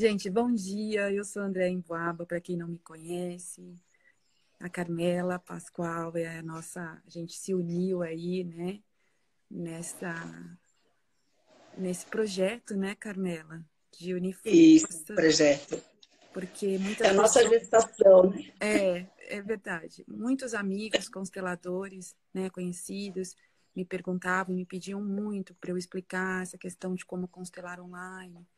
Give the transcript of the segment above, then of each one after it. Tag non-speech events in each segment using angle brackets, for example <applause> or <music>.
Gente, bom dia. Eu sou André Emboaba, para quem não me conhece. A Carmela Pascoal é a nossa. A gente se uniu aí, né? Nessa, nesse projeto, né, Carmela? De unir Isso, projeto. Porque muitas é a nossa gestação, né? É, é verdade. Muitos amigos consteladores, né, conhecidos, me perguntavam, me pediam muito para eu explicar essa questão de como constelar online.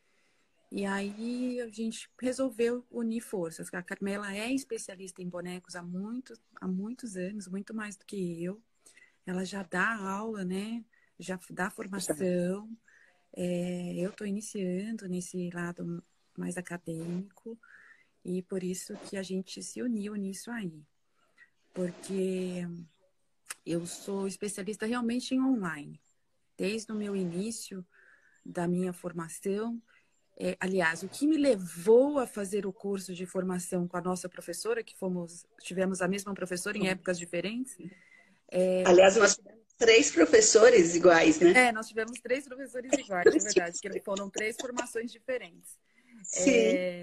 E aí a gente resolveu unir forças. A Carmela é especialista em bonecos há, muito, há muitos anos, muito mais do que eu. Ela já dá aula, né? Já dá formação. É, eu estou iniciando nesse lado mais acadêmico e por isso que a gente se uniu nisso aí. Porque eu sou especialista realmente em online. Desde o meu início da minha formação, é, aliás, o que me levou a fazer o curso de formação com a nossa professora, que fomos, tivemos a mesma professora em épocas diferentes. É... Aliás, nós tivemos três professores iguais, né? É, nós tivemos três professores iguais, é <laughs> verdade, que foram três formações diferentes. Sim. É...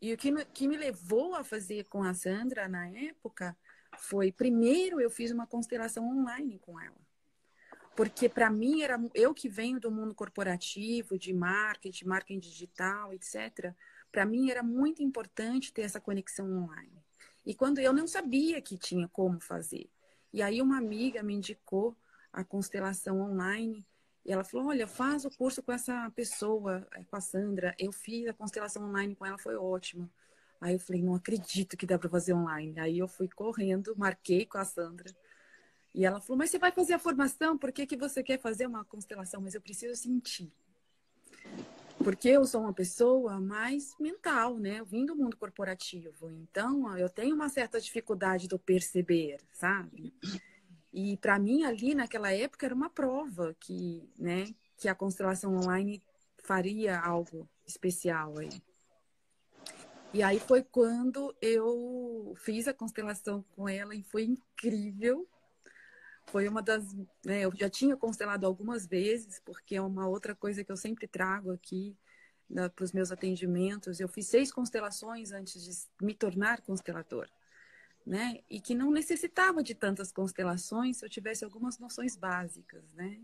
E o que me, que me levou a fazer com a Sandra na época foi, primeiro, eu fiz uma constelação online com ela. Porque para mim era eu que venho do mundo corporativo, de marketing, marketing digital, etc. Para mim era muito importante ter essa conexão online. E quando eu não sabia que tinha como fazer. E aí uma amiga me indicou a constelação online e ela falou: Olha, faz o curso com essa pessoa, é, com a Sandra. Eu fiz a constelação online com ela, foi ótimo. Aí eu falei: Não acredito que dá para fazer online. Aí eu fui correndo, marquei com a Sandra. E ela falou: Mas você vai fazer a formação? Por que, que você quer fazer uma constelação? Mas eu preciso sentir. Porque eu sou uma pessoa mais mental, né? Eu vim do mundo corporativo. Então, eu tenho uma certa dificuldade do perceber, sabe? E para mim ali naquela época era uma prova que, né, que a constelação online faria algo especial aí. E aí foi quando eu fiz a constelação com ela e foi incrível. Foi uma das, né, eu já tinha constelado algumas vezes, porque é uma outra coisa que eu sempre trago aqui né, para os meus atendimentos. Eu fiz seis constelações antes de me tornar constelador né? E que não necessitava de tantas constelações se eu tivesse algumas noções básicas, né?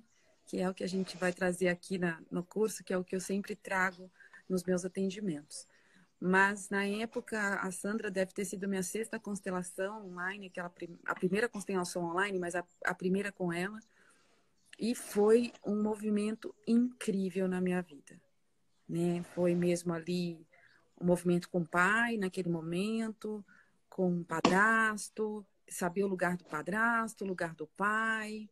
Que é o que a gente vai trazer aqui na, no curso, que é o que eu sempre trago nos meus atendimentos. Mas na época, a Sandra deve ter sido minha sexta constelação online, aquela a primeira constelação online, mas a, a primeira com ela. E foi um movimento incrível na minha vida. Né? Foi mesmo ali um movimento com o pai naquele momento, com um padrasto, sabia o lugar do padrasto, o lugar do pai,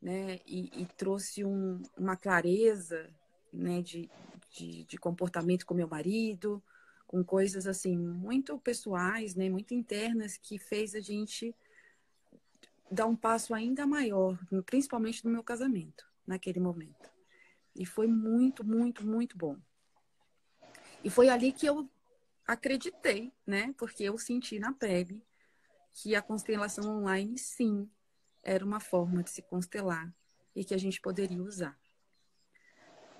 né? E, e trouxe um, uma clareza, né? De, de, de, comportamento com meu marido, com coisas assim muito pessoais, né? Muito internas que fez a gente dar um passo ainda maior, principalmente no meu casamento, naquele momento. E foi muito, muito, muito bom. E foi ali que eu acreditei, né? Porque eu senti na pele que a constelação online, sim, era uma forma de se constelar e que a gente poderia usar.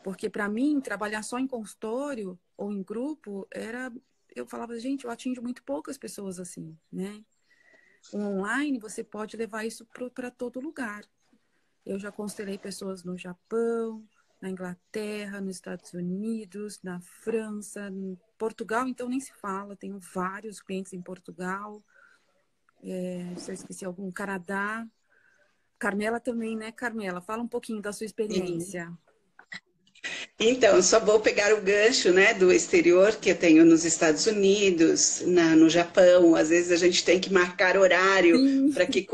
Porque para mim, trabalhar só em consultório ou em grupo era. Eu falava, gente, eu atingo muito poucas pessoas assim, né? O online, você pode levar isso para todo lugar. Eu já constelei pessoas no Japão, na Inglaterra, nos Estados Unidos, na França, em Portugal, então nem se fala, tenho vários clientes em Portugal. É, se eu esqueci algum, Canadá. Carmela também, né, Carmela? Fala um pouquinho da sua experiência. Então, só vou pegar o gancho né, do exterior que eu tenho nos Estados Unidos, na, no Japão. Às vezes a gente tem que marcar horário para que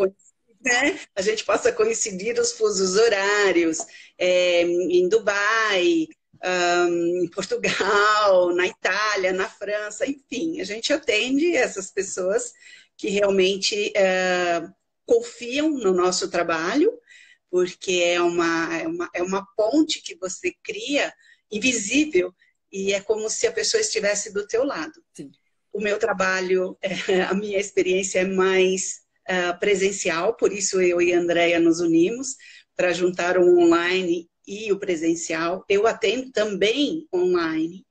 né, a gente possa coincidir os fusos horários é, em Dubai, um, em Portugal, na Itália, na França, enfim, a gente atende essas pessoas que realmente uh, confiam no nosso trabalho, porque é uma, é, uma, é uma ponte que você cria invisível e é como se a pessoa estivesse do teu lado. Sim. O meu trabalho, é, <laughs> a minha experiência é mais uh, presencial, por isso eu e a Andrea nos unimos para juntar o online e o presencial. Eu atendo também online,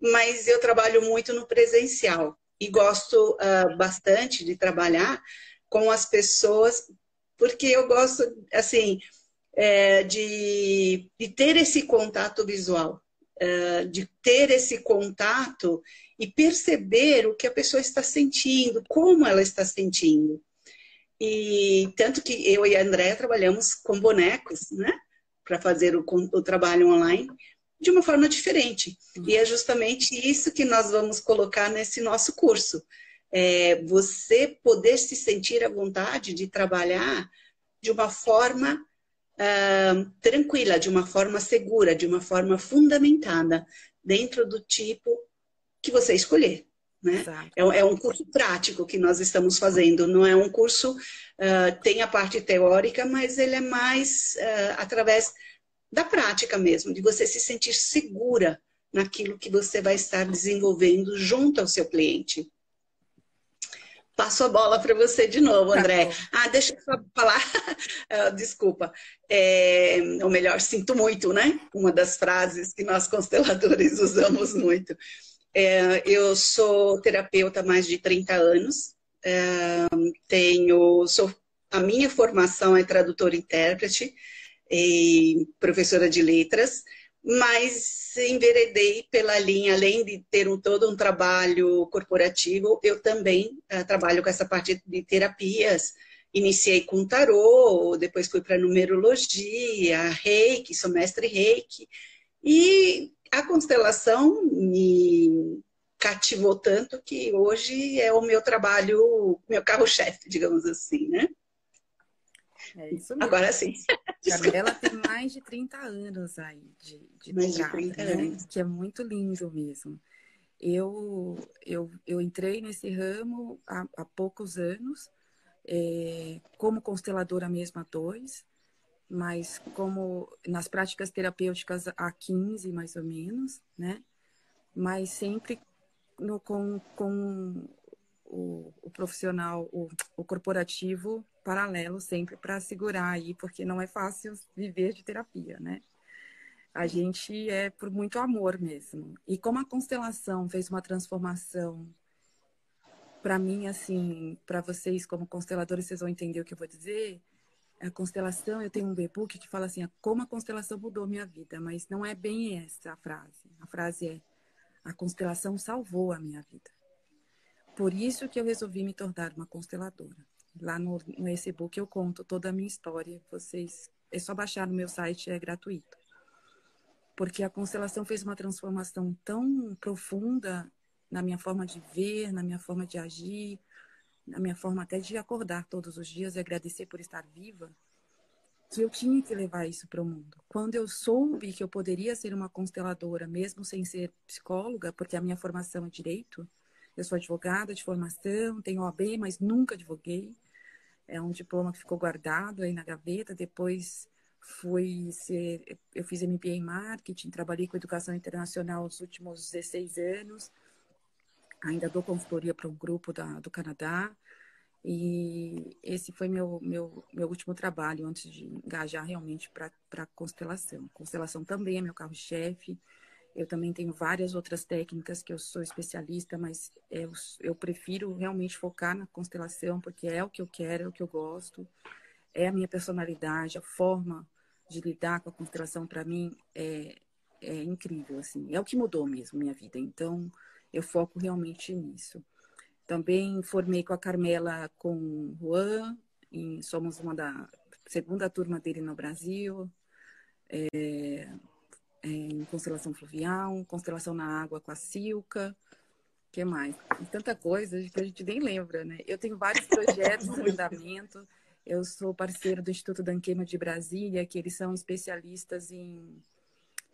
mas eu trabalho muito no presencial e gosto uh, bastante de trabalhar com as pessoas, porque eu gosto, assim, é, de, de ter esse contato visual, é, de ter esse contato e perceber o que a pessoa está sentindo, como ela está sentindo. E tanto que eu e a Andréa trabalhamos com bonecos, né? Para fazer o, o trabalho online de uma forma diferente. Uhum. E é justamente isso que nós vamos colocar nesse nosso curso. É você poder se sentir à vontade de trabalhar de uma forma uh, tranquila, de uma forma segura, de uma forma fundamentada, dentro do tipo que você escolher. Né? É, é, um curso prático que nós estamos fazendo, não é um curso, uh, tem a parte teórica, mas ele é mais uh, através da prática mesmo, de você se sentir segura naquilo que você vai estar desenvolvendo junto ao seu cliente. Passo a bola para você de novo, tá André. Ah, deixa eu falar. <laughs> Ah, desculpa. É, ou melhor, sinto muito, né? Uma das frases que nós consteladores <laughs> usamos muito. É, eu sou terapeuta há mais de 30 anos. É, tenho, sou, a minha formação é tradutor-intérprete e professora de letras mas enveredei pela linha, além de ter um, todo um trabalho corporativo, eu também uh, trabalho com essa parte de terapias. Iniciei com tarô, depois fui para numerologia, reiki, sou mestre reiki. E a constelação me cativou tanto que hoje é o meu trabalho, meu carro-chefe, digamos assim, né? É isso mesmo. Agora sim. <laughs> Ela tem mais de 30 anos aí de, de mais de 30 né? anos. que é muito lindo mesmo. Eu, eu, eu entrei nesse ramo há, há poucos anos, é, como consteladora mesmo há dois, mas como nas práticas terapêuticas há 15 mais ou menos, né? Mas sempre no, com, com o, o profissional, o, o corporativo paralelo sempre para segurar aí, porque não é fácil viver de terapia, né? A gente é por muito amor mesmo. E como a constelação fez uma transformação para mim, assim, para vocês como consteladores, vocês vão entender o que eu vou dizer. A constelação, eu tenho um e-book que fala assim, como a constelação mudou minha vida, mas não é bem essa a frase. A frase é, a constelação salvou a minha vida. Por isso que eu resolvi me tornar uma consteladora. Lá no, no e-book eu conto toda a minha história. Vocês é só baixar no meu site, é gratuito. Porque a constelação fez uma transformação tão profunda na minha forma de ver, na minha forma de agir, na minha forma até de acordar todos os dias e agradecer por estar viva, que eu tinha que levar isso para o mundo. Quando eu soube que eu poderia ser uma consteladora, mesmo sem ser psicóloga, porque a minha formação é direito, eu sou advogada de formação, tenho OAB, mas nunca advoguei. É um diploma que ficou guardado aí na gaveta. Depois fui ser, eu fiz MBA em marketing, trabalhei com educação internacional nos últimos 16 anos. Ainda dou consultoria para um grupo da, do Canadá. E esse foi meu, meu, meu último trabalho antes de engajar realmente para a constelação. Constelação também é meu carro-chefe. Eu também tenho várias outras técnicas que eu sou especialista, mas eu, eu prefiro realmente focar na constelação, porque é o que eu quero, é o que eu gosto, é a minha personalidade, a forma de lidar com a constelação para mim é, é incrível, assim, é o que mudou mesmo minha vida. Então, eu foco realmente nisso. Também formei com a Carmela com o Juan, somos uma da segunda turma dele no Brasil. É, é, em constelação fluvial, constelação na água com a Silca, que mais? tanta coisa que a gente nem lembra, né? Eu tenho vários <laughs> projetos em andamento. Eu sou parceiro do Instituto Danquema de Brasília, que eles são especialistas em,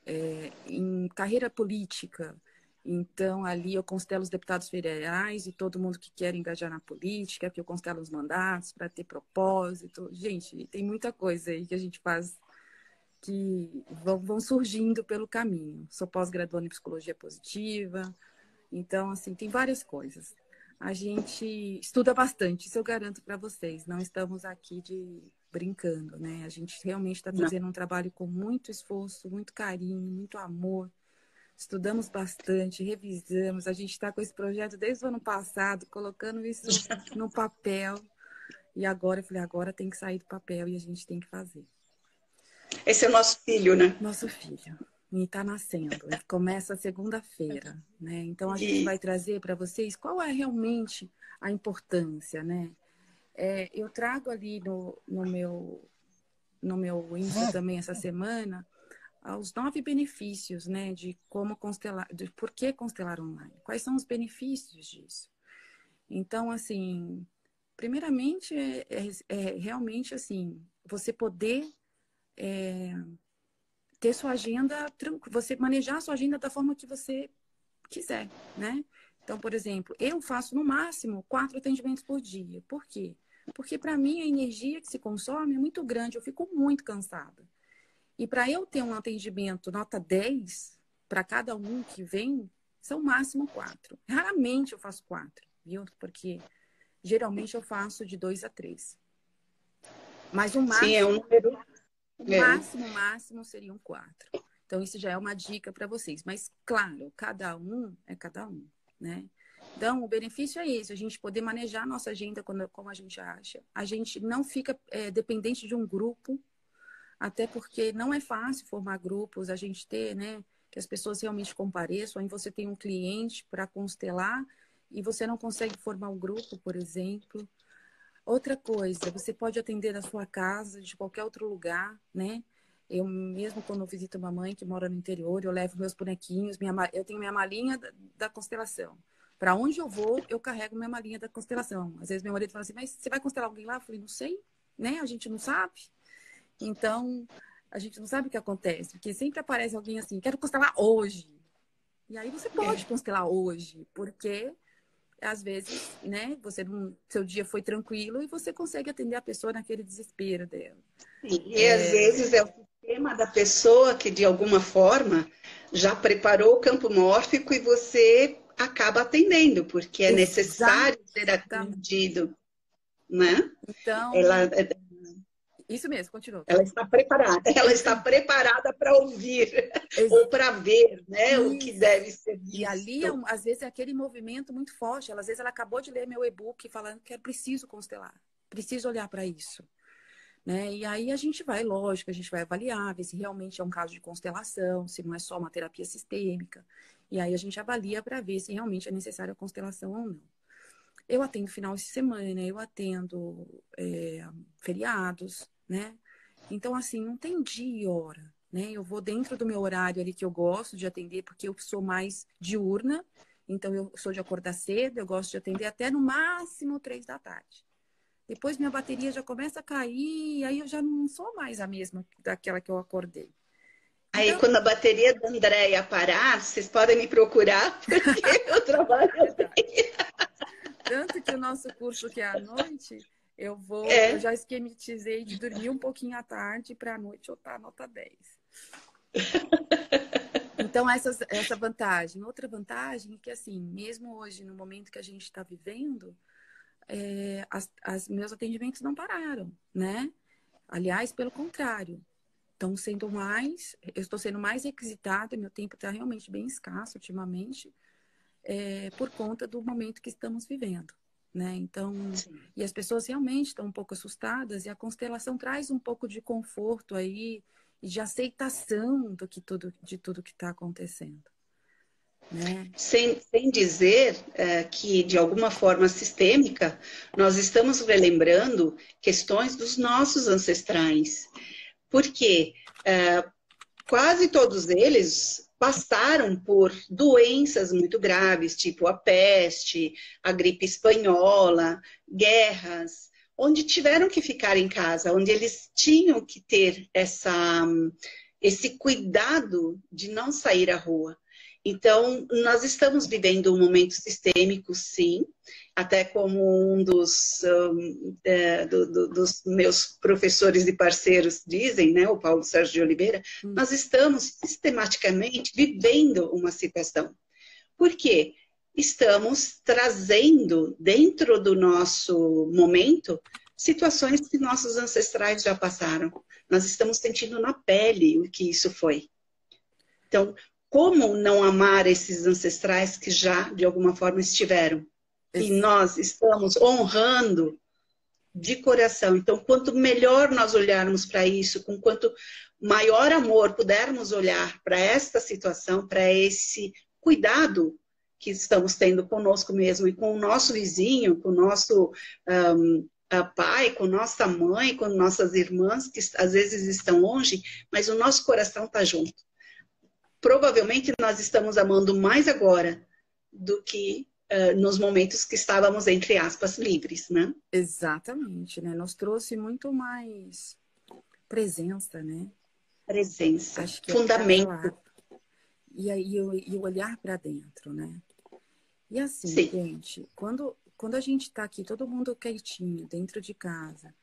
é, em carreira política. Então, ali eu constelo os deputados federais e todo mundo que quer engajar na política, que eu constelo os mandatos para ter propósito. Gente, tem muita coisa aí que a gente faz que vão, vão surgindo pelo caminho. Sou pós-graduando em psicologia positiva, então, assim, tem várias coisas. A gente estuda bastante, isso eu garanto para vocês. Não estamos aqui de brincando, né? A gente realmente está fazendo um trabalho com muito esforço, muito carinho, muito amor, estudamos bastante, revisamos. A gente está com esse projeto desde o ano passado, colocando isso <laughs> no papel. E agora eu falei, agora tem que sair do papel e a gente tem que fazer. Esse é o nosso filho, né? Nosso filho. E está nascendo. Ele começa segunda-feira, né? Então a gente vai trazer para vocês qual é realmente a importância, né? É, eu trago ali no, no meu no meu Insta também essa semana os nove benefícios, né, de como constelar, de por que constelar online. Quais são os benefícios disso? Então, assim, primeiramente é, é, é realmente assim, você poder é, ter sua agenda, você manejar a sua agenda da forma que você quiser, né? Então, por exemplo, eu faço no máximo quatro atendimentos por dia. Por quê? Porque para mim a energia que se consome é muito grande, eu fico muito cansada. E para eu ter um atendimento nota 10 para cada um que vem, são máximo quatro. Raramente eu faço quatro, viu? Porque geralmente eu faço de dois a três. Mas o máximo, Sim, é um número... o é. máximo, máximo seriam quatro. Então, isso já é uma dica para vocês. Mas, claro, cada um é cada um, né? Então, o benefício é esse, a gente poder manejar a nossa agenda quando, como a gente acha. A gente não fica é, dependente de um grupo, até porque não é fácil formar grupos, a gente ter, né, que as pessoas realmente compareçam, aí você tem um cliente para constelar e você não consegue formar um grupo, por exemplo. Outra coisa, você pode atender na sua casa, de qualquer outro lugar, né? Eu mesmo quando eu visito uma mãe que mora no interior, eu levo meus bonequinhos, minha, eu tenho minha malinha da, da constelação. Para onde eu vou, eu carrego minha malinha da constelação. Às vezes meu marido fala assim, mas você vai constelar alguém lá? Eu falei, não sei, né? A gente não sabe. Então, a gente não sabe o que acontece, porque sempre aparece alguém assim, quero constelar hoje. E aí você pode é. constelar hoje, porque às vezes, né, você não, seu dia foi tranquilo e você consegue atender a pessoa naquele desespero dela. Sim, e é... às vezes é o sistema da pessoa que de alguma forma já preparou o campo mórfico e você acaba atendendo, porque é necessário ser atendido, né? Então, ela é isso mesmo, continua. Ela está preparada, ela está preparada para ouvir ou para ver, né, Isso. o que deve ser visto. E ali, é às vezes, é aquele movimento muito forte. Às vezes, ela acabou de ler meu e-book falando que é preciso constelar, preciso olhar para isso. Né? E aí a gente vai, lógico, a gente vai avaliar, ver se realmente é um caso de constelação, se não é só uma terapia sistêmica. E aí a gente avalia para ver se realmente é necessária a constelação ou não. Eu atendo final de semana, eu atendo é, feriados, né? Então, assim, não tem dia e hora, né? Eu vou dentro do meu horário ali que eu gosto de atender, porque eu sou mais diurna, então eu sou de acordar cedo, eu gosto de atender até no máximo três da tarde. Depois minha bateria já começa a cair, aí eu já não sou mais a mesma daquela que eu acordei. Aí, então... quando a bateria da Andréia parar, vocês podem me procurar, <laughs> porque eu trabalho. Tanto que o nosso curso que é à noite, eu vou, é. eu já esquematizei de dormir um pouquinho à tarde para a noite eu estar tá nota 10. <laughs> Então, essa, essa vantagem. Outra vantagem é que, assim, mesmo hoje, no momento que a gente está vivendo, é, as, as, meus atendimentos não pararam, né? Aliás, pelo contrário, estão sendo mais, eu estou sendo mais requisitada, meu tempo está realmente bem escasso ultimamente, é, por conta do momento que estamos vivendo né? Então, Sim. e as pessoas realmente estão um pouco assustadas e a constelação traz um pouco de conforto aí e de aceitação do que tudo, de tudo que está acontecendo. Né? Sem, sem dizer é, que, de alguma forma sistêmica, nós estamos relembrando questões dos nossos ancestrais. Porque é, quase todos eles passaram por doenças muito graves, tipo a peste, a gripe espanhola, guerras, onde tiveram que ficar em casa, onde eles tinham que ter essa, esse cuidado de não sair à rua. Então, nós estamos vivendo um momento sistêmico, sim, até como um dos, um, é, do, do, dos meus professores e parceiros dizem, né, o Paulo Sérgio de Oliveira, hum. nós estamos sistematicamente vivendo uma situação. Por quê? Estamos trazendo dentro do nosso momento situações que nossos ancestrais já passaram. Nós estamos sentindo na pele o que isso foi. Então, como não amar esses ancestrais que já, de alguma forma, estiveram? E nós estamos honrando de coração. Então, quanto melhor nós olharmos para isso, com quanto maior amor pudermos olhar para esta situação, para esse cuidado que estamos tendo conosco mesmo e com o nosso vizinho, com o nosso um, pai, com nossa mãe, com nossas irmãs, que às vezes estão longe, mas o nosso coração está junto. Provavelmente nós estamos amando mais agora do que uh, nos momentos que estávamos, entre aspas, livres, né? Exatamente, né? Nos trouxe muito mais presença, né? Presença, Acho que é fundamento. É e aí e o olhar para dentro, né? E assim, Sim. gente, quando, quando a gente está aqui, todo mundo quietinho, dentro de casa,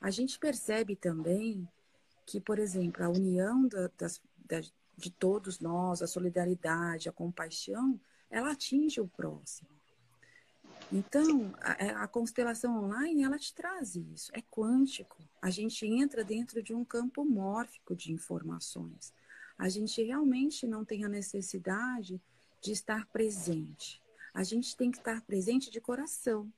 a gente percebe também que, por exemplo, a união da, das, da, de todos nós, a solidariedade, a compaixão, ela atinge o próximo. Então, a, a, constelação online, ela te traz isso. É quântico. A gente entra dentro de um campo mórfico de informações. A gente realmente não tem a necessidade de estar presente. A gente tem que estar presente de coração,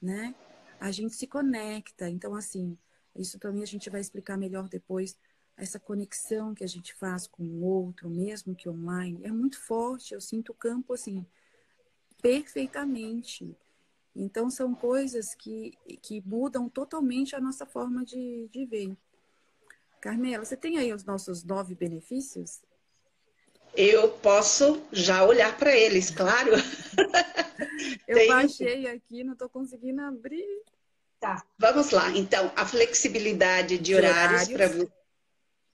né? A gente se conecta. Então, assim, isso também a gente vai explicar melhor depois. Essa conexão que a gente faz com o outro, mesmo que online, é muito forte. Eu sinto o campo, assim, perfeitamente. Então, são coisas que, que mudam totalmente a nossa forma de, de ver. Carmela, você tem aí os nossos nove benefícios? Eu posso já olhar para eles, claro. <laughs> Eu tem... baixei aqui, não estou conseguindo abrir. Tá, vamos lá. Então, a flexibilidade de, de horários, para você,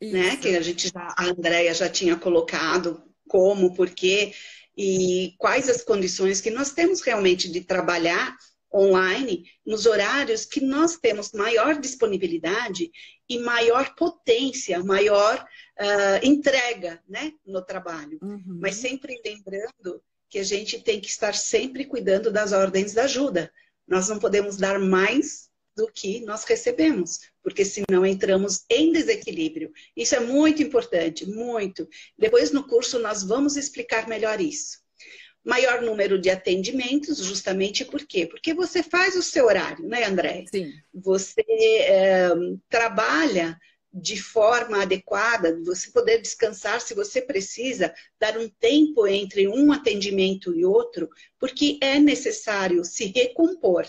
né? Que a gente já, a Andrea já tinha colocado como, porquê e quais as condições que nós temos realmente de trabalhar online nos horários que nós temos maior disponibilidade e maior potência, maior uh, entrega né, no trabalho. Uhum. Mas sempre lembrando que a gente tem que estar sempre cuidando das ordens da ajuda. Nós não podemos dar mais do que nós recebemos, porque senão entramos em desequilíbrio. Isso é muito importante, muito. Depois no curso nós vamos explicar melhor isso. Maior número de atendimentos, justamente por quê? Porque você faz o seu horário, né, André? Sim. Você é, trabalha de forma adequada, você poder descansar se você precisa, dar um tempo entre um atendimento e outro, porque é necessário se recompor.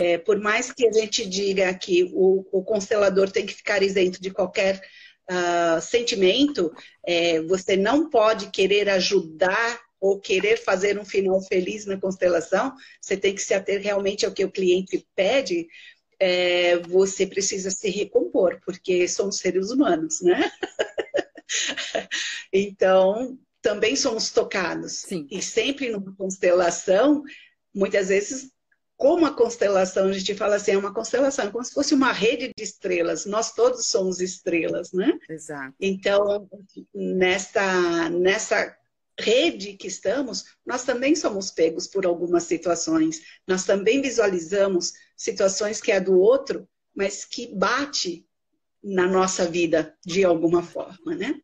É, por mais que a gente diga que o, o constelador tem que ficar isento de qualquer uh, sentimento, é, você não pode querer ajudar ou querer fazer um final feliz na constelação, você tem que se ater realmente ao que o cliente pede, é, você precisa se recompor, porque somos seres humanos, né? <laughs> então, também somos tocados. Sim. E sempre numa constelação, muitas vezes, como a constelação, a gente fala assim, é uma constelação, é como se fosse uma rede de estrelas. Nós todos somos estrelas, né? Exato. Então, nesta, nessa rede que estamos, nós também somos pegos por algumas situações. Nós também visualizamos situações que é do outro, mas que bate na nossa vida de alguma forma, né?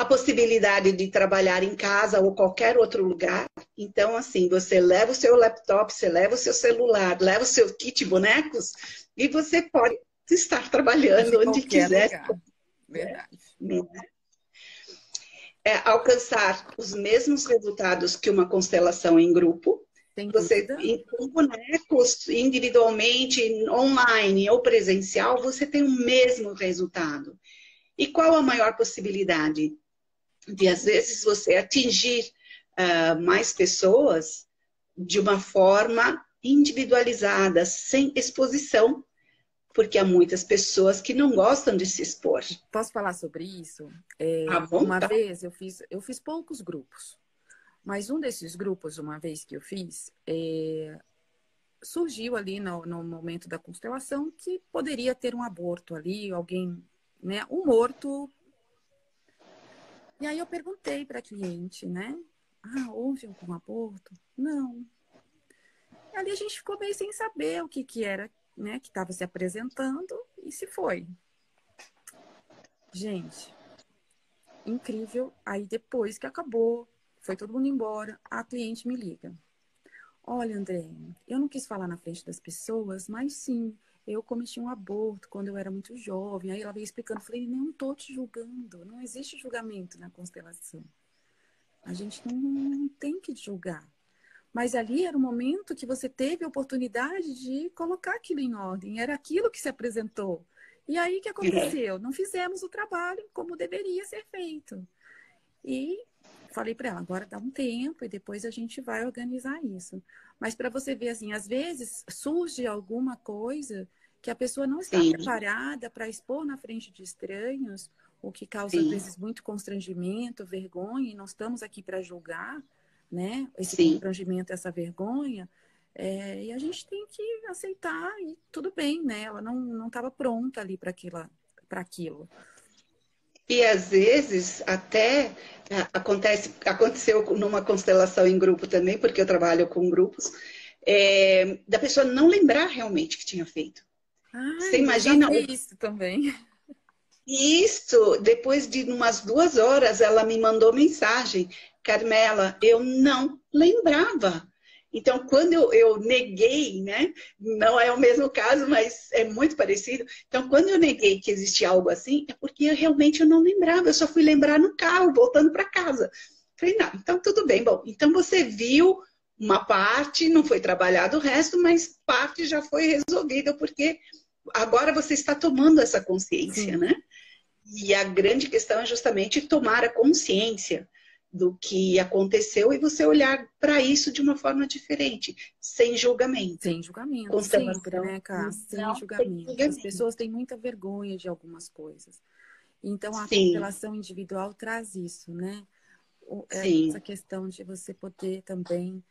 A possibilidade de trabalhar em casa ou qualquer outro lugar. Então, assim, você leva o seu laptop, você leva o seu celular, leva o seu kit bonecos e você pode estar trabalhando onde quiser. Lugar. Verdade. É? é, alcançar os mesmos resultados que uma constelação em grupo. Tem você, com bonecos, individualmente, online ou presencial, você tem o mesmo resultado. E qual a maior possibilidade de, às vezes, você atingir uh, mais pessoas de uma forma individualizada, sem exposição porque há muitas pessoas que não gostam de se expor. Posso falar sobre isso? É, uma vez eu fiz, eu fiz poucos grupos, mas um desses grupos, uma vez que eu fiz, é, surgiu ali no, no, momento da constelação que poderia ter um aborto ali, alguém, né, um morto. E aí eu perguntei para a cliente, né? Ah, houve algum aborto? Não. Ali a gente ficou meio sem saber o que, que era né, que estava se apresentando e se foi. Gente, incrível. Aí depois que acabou, foi todo mundo embora, a cliente me liga. Olha, André, eu não quis falar na frente das pessoas, mas sim, eu cometi um aborto quando eu era muito jovem. Aí ela veio explicando, falei, não estou te julgando, não existe julgamento na constelação. A gente não, tem que julgar. Mas ali era o momento que você teve a oportunidade de colocar aquilo em ordem, era aquilo que se apresentou. E aí o que aconteceu? Não fizemos o trabalho como deveria ser feito. E falei para ela, agora dá um tempo e depois a gente vai organizar isso. Mas para você ver assim, às vezes surge alguma coisa que a pessoa não está Sim. preparada para expor na frente de estranhos, o que causa Sim. às vezes muito constrangimento, vergonha, e nós estamos aqui para julgar, né? Esse Sim. constrangimento, essa vergonha. É, e a gente tem que aceitar e tudo bem, né? Ela não estava pronta ali para aquilo. E às vezes até é, acontece, aconteceu numa constelação em grupo também, porque eu trabalho com grupos, é, da pessoa não lembrar realmente que tinha feito. Ai, Você imagina? isso também. Isso, depois de umas duas horas, ela me mandou mensagem. Carmela, eu não lembrava. Então, quando eu, eu, neguei, né? Não é o mesmo caso, mas é muito parecido. Então, quando eu neguei que existia algo assim, é porque eu, realmente eu não lembrava. Eu só fui lembrar no carro, voltando para casa. Falei, não, então tudo bem. Bom, então você viu uma parte, não foi trabalhado o resto, mas parte já foi resolvida, porque agora você está tomando essa consciência, Sim. né? E a grande questão é justamente tomar a consciência do que aconteceu e você olhar para isso de uma forma diferente, sem julgamento. Sem julgamento, sempre, né, Cá? Sem julgamento. julgamento. As pessoas têm muita vergonha de algumas coisas. Então, a Sim. relação individual traz isso, né? É Sim. Essa questão de você poder também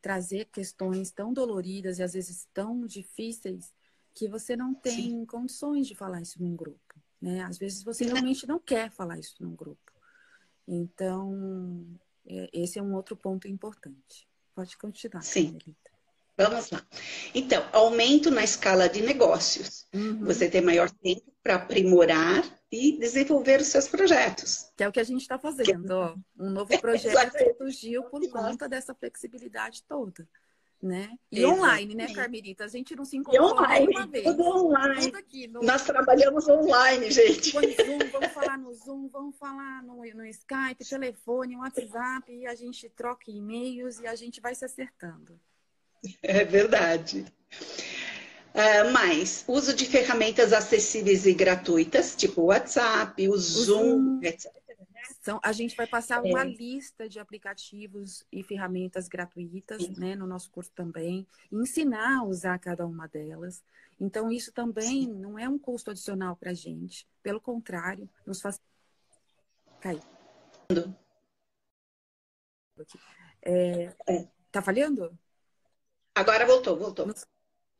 trazer questões tão doloridas e às vezes tão difíceis que você não tem Sim. condições de falar isso num grupo, né? Às vezes você realmente não quer falar isso num grupo. Então, é, esse é um outro ponto importante. Pode continuar. Sim. Vamos lá. Então, aumento na escala de negócios. Uhum. Você tem maior tempo para aprimorar e desenvolver os seus projetos. Que é o que a gente está fazendo. Ó. Um novo <laughs> projeto surgiu por conta dessa flexibilidade toda né? E online, né, Carmelita? A gente não se encontrou online, uma vez. Tudo online. Tudo aqui, no... Nós trabalhamos online, gente. Zoom, vamos falar no Zoom, vamos falar no, no Skype, telefone, WhatsApp, e a gente troca e-mails e a gente vai se acertando. É verdade. Uh, mais, uso de ferramentas acessíveis e gratuitas, tipo o WhatsApp, o, o Zoom, Zoom, etc. Então, a gente vai passar é. uma lista de aplicativos e ferramentas gratuitas, né, no nosso curso também, ensinar a usar cada uma delas. Então, isso também Sim. não é um custo adicional para a gente, pelo contrário, nos faz. Caiu. É, é. Tá falhando? Agora voltou, voltou.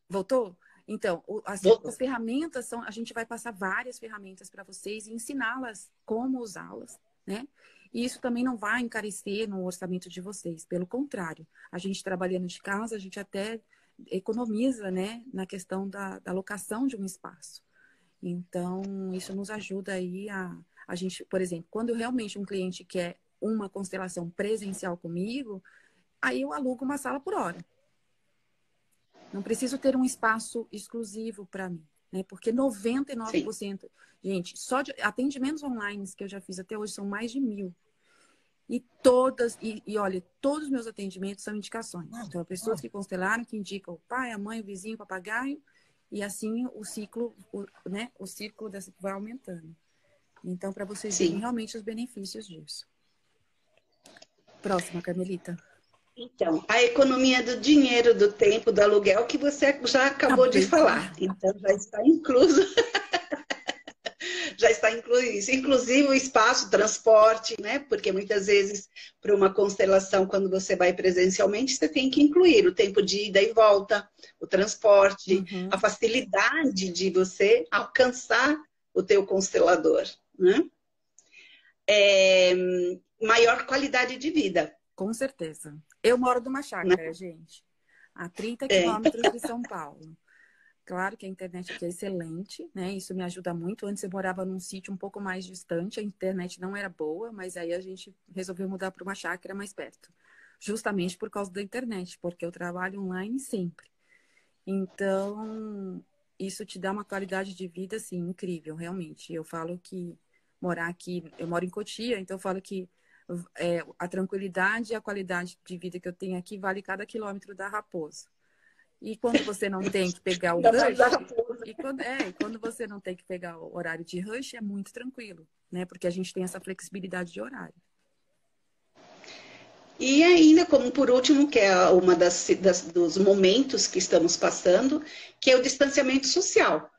Voltou? Então, as, as ferramentas são. A gente vai passar várias ferramentas para vocês e ensiná-las como usá-las né? E isso também não vai encarecer no orçamento de vocês, pelo contrário, a gente trabalhando de casa, a gente até economiza, né, na questão da, da locação de um espaço. Então, isso nos ajuda aí a, a gente, por exemplo, quando realmente um cliente quer uma constelação presencial comigo, aí eu alugo uma sala por hora. Não preciso ter um espaço exclusivo para mim né? Porque 99%, Sim. gente, só de atendimentos online que eu já fiz até hoje são mais de mil. E todas, e, e olha, todos os meus atendimentos são indicações. Ah, então, pessoas que constelaram, que indicam o pai, a mãe, o vizinho, o papagaio, e assim o ciclo, o, né? O ciclo dessa vai aumentando. Então, para vocês verem realmente os benefícios disso. Próxima, Carmelita. Então, a economia do dinheiro, do tempo, do aluguel, que você já acabou de falar. Então, já está incluso. <laughs> já está incluído isso. Inclusive o espaço, transporte, né? Porque muitas vezes, para uma constelação, quando você vai presencialmente, você tem que incluir o tempo de ida e volta, o transporte, uhum. a facilidade de você alcançar o teu constelador, né? É, maior qualidade de vida. Com certeza. Eu moro numa chácara, né? gente, a 30 é. quilômetros é. de São Paulo. Claro que a internet aqui é excelente, né? Isso me ajuda muito. Antes eu morava num sítio um pouco mais distante, a internet não era boa, mas aí a gente resolveu mudar para uma chácara mais perto. Justamente por causa da internet, porque eu trabalho online sempre. Então, isso te dá uma qualidade de vida, assim, incrível, realmente. Eu falo que morar aqui, eu moro em Cotia, então eu falo que é, a tranquilidade e a qualidade de vida que eu tenho aqui vale cada quilômetro da Raposa. E quando você não tem que pegar o <laughs> rush, e quando, é, quando você não tem que pegar o horário de rush, é muito tranquilo, né? Porque a gente tem essa flexibilidade de horário. E ainda, como por último, que é uma das, das, dos momentos que estamos passando, que é o distanciamento social,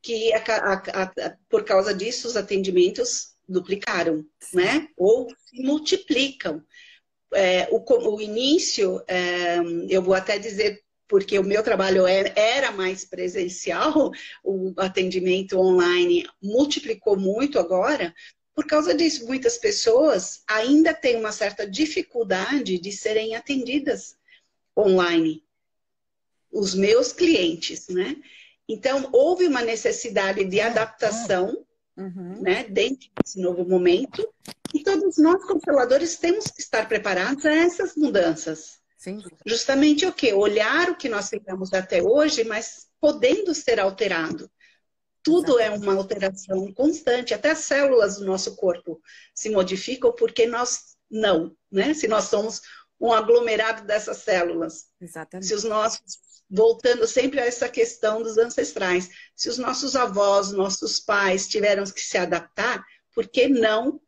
que a, a, a, por causa disso os atendimentos duplicaram, né? Ou se multiplicam. É, o, o, início, é, eu vou até dizer porque o meu trabalho é, era mais presencial, <laughs> o atendimento online multiplicou muito agora. Por causa disso, muitas pessoas ainda têm uma certa dificuldade de serem atendidas online. Os meus clientes, né? Então, houve uma necessidade de adaptação, uhum. né, dentro desse novo momento, e todos nós, consteladores, temos que estar preparados a essas mudanças. Justamente o que? Olhar o que nós fizemos até hoje, mas podendo ser alterado. Tudo é uma alteração constante, até as células do nosso corpo se modificam porque nós não, né? Se nós somos um aglomerado dessas células. Exatamente. Se os nossos, voltando sempre a essa questão dos ancestrais, se os nossos avós, nossos pais tiveram que se adaptar, por que não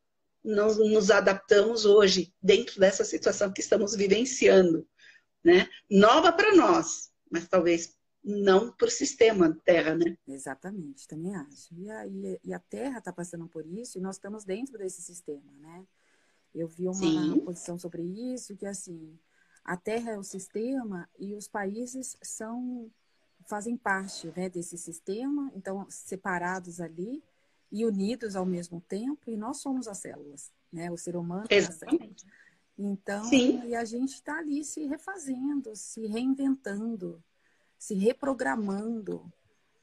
não nos adaptamos hoje dentro dessa situação que estamos vivenciando, né? Nova para nós, mas talvez não para o sistema Terra, né? Exatamente, também acho. E a, e a Terra está passando por isso e nós estamos dentro desse sistema, né? Eu vi uma Sim. posição sobre isso que assim a Terra é o sistema e os países são fazem parte né, desse sistema, então separados ali e unidos ao mesmo tempo, e nós somos as células, né? O ser humano é Exatamente. Então, Sim. e a gente está ali se refazendo, se reinventando, se reprogramando,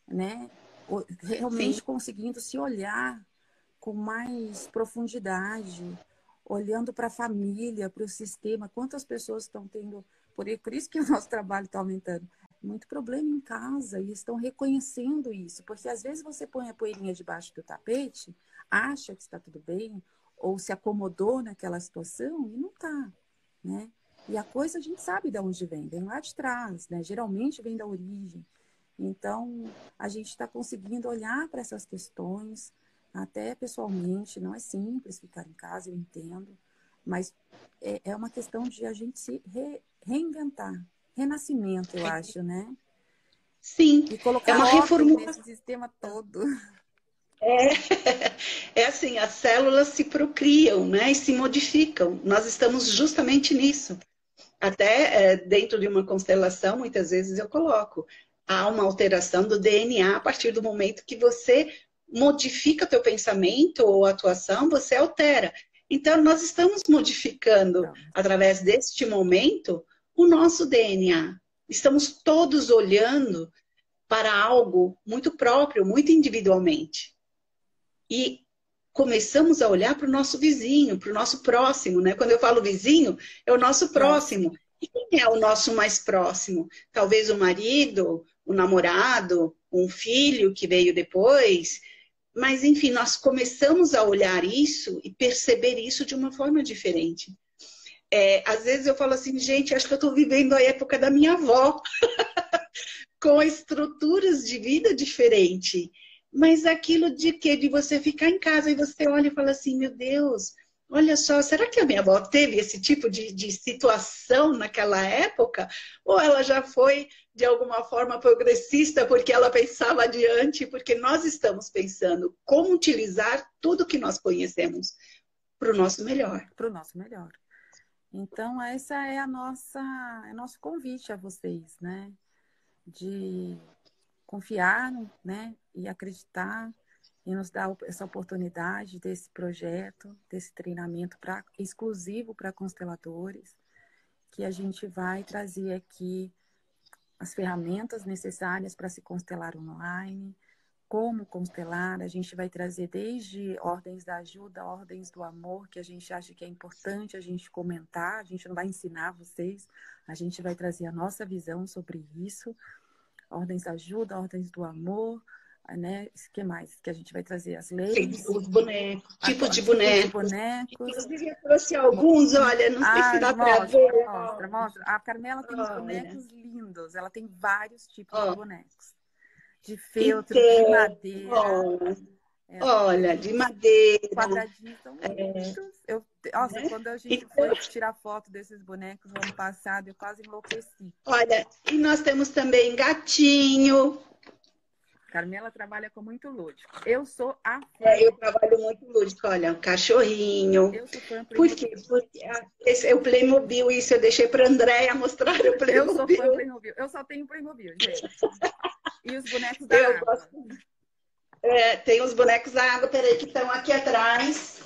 né? Realmente Sim. conseguindo se olhar com mais profundidade, olhando para a família, para o sistema. Quantas pessoas estão tendo, por isso que o <laughs> nosso trabalho está aumentando, muito problema em casa e estão reconhecendo isso, porque às vezes você põe a poeirinha debaixo do tapete, acha que está tudo bem, ou se acomodou naquela situação e não está, né? E a coisa a gente sabe de onde vem, vem lá de trás, né? Geralmente vem da origem. Então, a gente está conseguindo olhar para essas questões, até pessoalmente, não é simples ficar em casa, eu entendo, mas é, é uma questão de a gente se re, reinventar, renascimento, eu acho, né? Sim. E colocar é uma reformulação sistema todo. É, <laughs> é assim, as células se procriam, né? E se modificam. Nós estamos justamente nisso. Até é, dentro de uma constelação, muitas vezes eu coloco, há uma alteração do DNA a partir do momento que você modifica teu pensamento ou atuação, você altera. Então, nós estamos modificando, através deste momento, o nosso DNA. Estamos todos olhando para algo muito próprio, muito individualmente. E começamos a olhar para o nosso vizinho, para o nosso próximo, né? Quando eu falo vizinho, é o nosso próximo. E quem é o nosso mais próximo? Talvez o marido, o namorado, um filho que veio depois. Mas, enfim, nós começamos a olhar isso e perceber isso de uma forma diferente. É, às vezes eu falo assim, gente, acho que eu estou vivendo a época da minha avó, <laughs> com estruturas de vida diferente. Mas aquilo de que de você ficar em casa e você olha e fala assim, meu Deus, olha só, será que a minha avó teve esse tipo de, de situação naquela época? Ou ela já foi de alguma forma progressista porque ela pensava adiante, porque nós estamos pensando como utilizar tudo que nós conhecemos para o nosso melhor. Para o nosso melhor. Então, essa é a nossa, é nosso convite a vocês, né? De confiar, né? E acreditar e nos dar essa oportunidade desse projeto, desse treinamento pra, exclusivo para consteladores, que a gente vai trazer aqui as ferramentas necessárias para se constelar online, como constelar. A gente vai trazer desde ordens da ajuda, ordens do amor, que a gente acha que é importante a gente comentar. A gente não vai ensinar vocês, a gente vai trazer a nossa visão sobre isso. Ordens da ajuda, ordens do amor, né? O que mais que a gente vai trazer? As leis. Os bonecos, tipos de bonecos. bonecos. Inclusive, eu trouxe alguns, olha, não sei ah, se dá para ver. Mostra, mostra. A Carmela tem olha. bonecos lindos, ela tem vários tipos de bonecos de feltro, então, de madeira. É, olha, de madeira. Quadradinhos são é. Eu, nossa, é. quando a gente então, foi tirar foto desses bonecos no ano passado, eu quase enlouqueci. Olha, e nós temos também gatinho. Carmela trabalha com muito lúdico. Eu sou a. É, eu trabalho muito lúdico. Olha, um cachorrinho. Eu sou fã Por quê? Porque esse é o Playmobil, isso eu deixei para Andréia <laughs> mostrar o Playmobil. Eu sou fã Playmobil. Eu só tenho Playmobil, gente. E os bonecos da eu água. Gosto... É, tem os bonecos da água, peraí, que estão aqui atrás.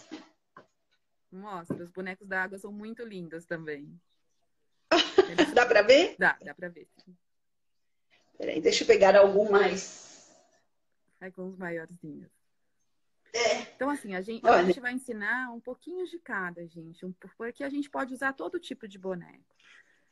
Mostra, os bonecos da água são muito lindos também. <laughs> Dá para ver? Dá, dá para ver. Peraí, deixa eu pegar algum mais. Com os maiorzinhos. É. Então, assim, a gente, a gente vai ensinar um pouquinho de cada, gente. porque a gente pode usar todo tipo de boneco.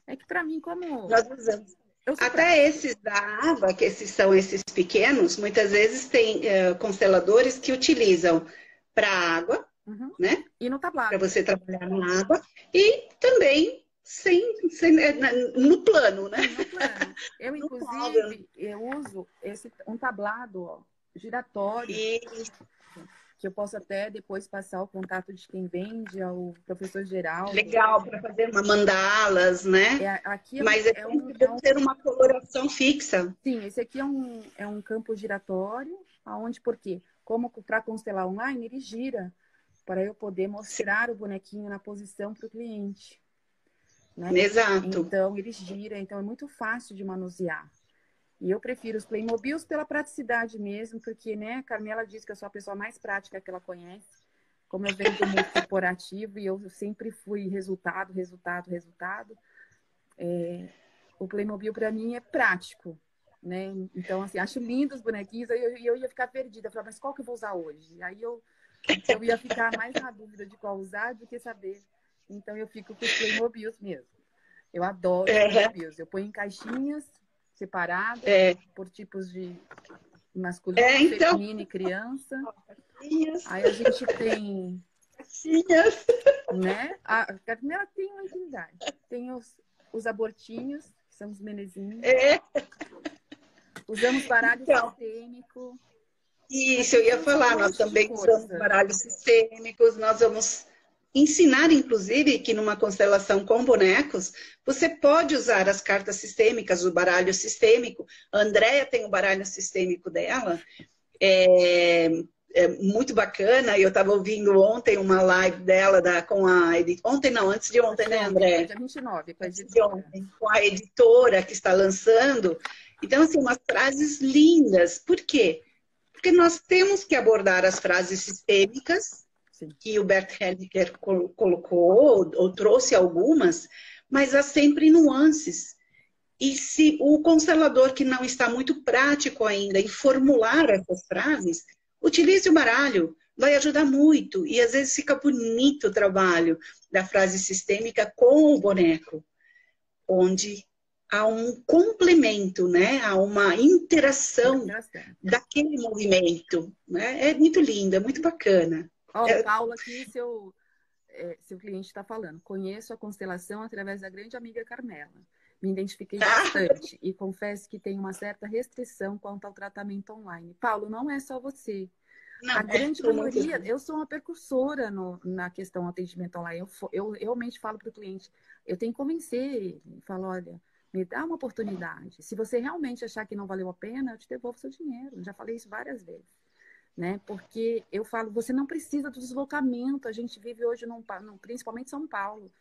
É que para mim, como. Nós usamos. Até esses da água, que esses são esses pequenos, muitas vezes tem uh, consteladores que utilizam para água, uhum. né? E no tablado. Para você trabalhar na água. E também sem, sem, né, no plano, né? No plano. Eu, <laughs> inclusive, eu uso esse, um tablado ó, giratório. Isso que eu posso até depois passar o contato de quem vende ao professor geral. Legal, para fazer uma mandalas, né? É, aqui é Mas é, é um, deve ser uma coloração fixa. Sim, esse aqui é um, é um campo giratório, aonde, por quê? Como para constelar online, ele gira para eu poder mostrar Sim. o bonequinho na posição para o cliente. Né? Exato. Então, ele gira, então é muito fácil de manusear. E eu prefiro os Playmobils pela praticidade mesmo, porque, né, a Carmela diz que eu sou a pessoa mais prática que ela conhece. Como eu venho do mundo corporativo e eu sempre fui resultado, resultado, resultado. É, o Playmobil para mim é prático, né? Então, assim, acho lindo os bonequinhos. E eu, eu, ia ficar perdida. Eu falava, mas qual que eu vou usar hoje? Aí eu, eu ia ficar mais na dúvida de qual usar do que saber. Então, eu fico com os Playmobils mesmo. Eu adoro os Playmobils. Eu ponho em caixinhas separado é. por tipos de masculino, é, então... feminino e criança. Aí a gente tem. Caixinhas. Né? A Carmela tem uma intimidade. Tem os, os abortinhos, que são os menezinhos. É. Usamos baralho então, sistêmico. Isso, eu ia falar, nós também usamos baralhos sistêmicos, nós vamos ensinar, inclusive, que numa constelação com bonecos, você pode usar as cartas sistêmicas, o baralho sistêmico. A Andrea tem o baralho sistêmico dela. É, é muito bacana. Eu estava ouvindo ontem uma live dela da, com a. Ontem não, antes de ontem, né, André? Dia 29, com a editora. Ontem, com a editora que está lançando. Então, assim, umas frases lindas. Por quê? Porque nós temos que abordar as frases sistêmicas Sim. que o Bert Hellinger colocou, ou trouxe algumas, mas há sempre nuances. E se o constelador que não está muito prático ainda em formular essas frases, utilize o baralho, vai ajudar muito. E às vezes fica bonito o trabalho da frase sistêmica com o boneco, onde há um complemento, né? Há uma interação daquele movimento. Né? É muito lindo, é muito bacana. Ó, é... Paulo aqui, seu, é, seu cliente está falando. Conheço a constelação através da grande amiga Carmela. Me identifiquei bastante e confesso que tenho uma certa restrição quanto ao tratamento online. Paulo, não é só você. Não, a é grande maioria, eu sou uma percursora no, na questão atendimento online. Eu, eu, eu realmente falo para o cliente, eu tenho que convencer ele. Falo, olha, me dá uma oportunidade. Se você realmente achar que não valeu a pena, eu te devolvo seu dinheiro. Já falei isso várias vezes né? Porque eu falo, você não precisa do deslocamento. A gente vive hoje, num, principalmente São Paulo.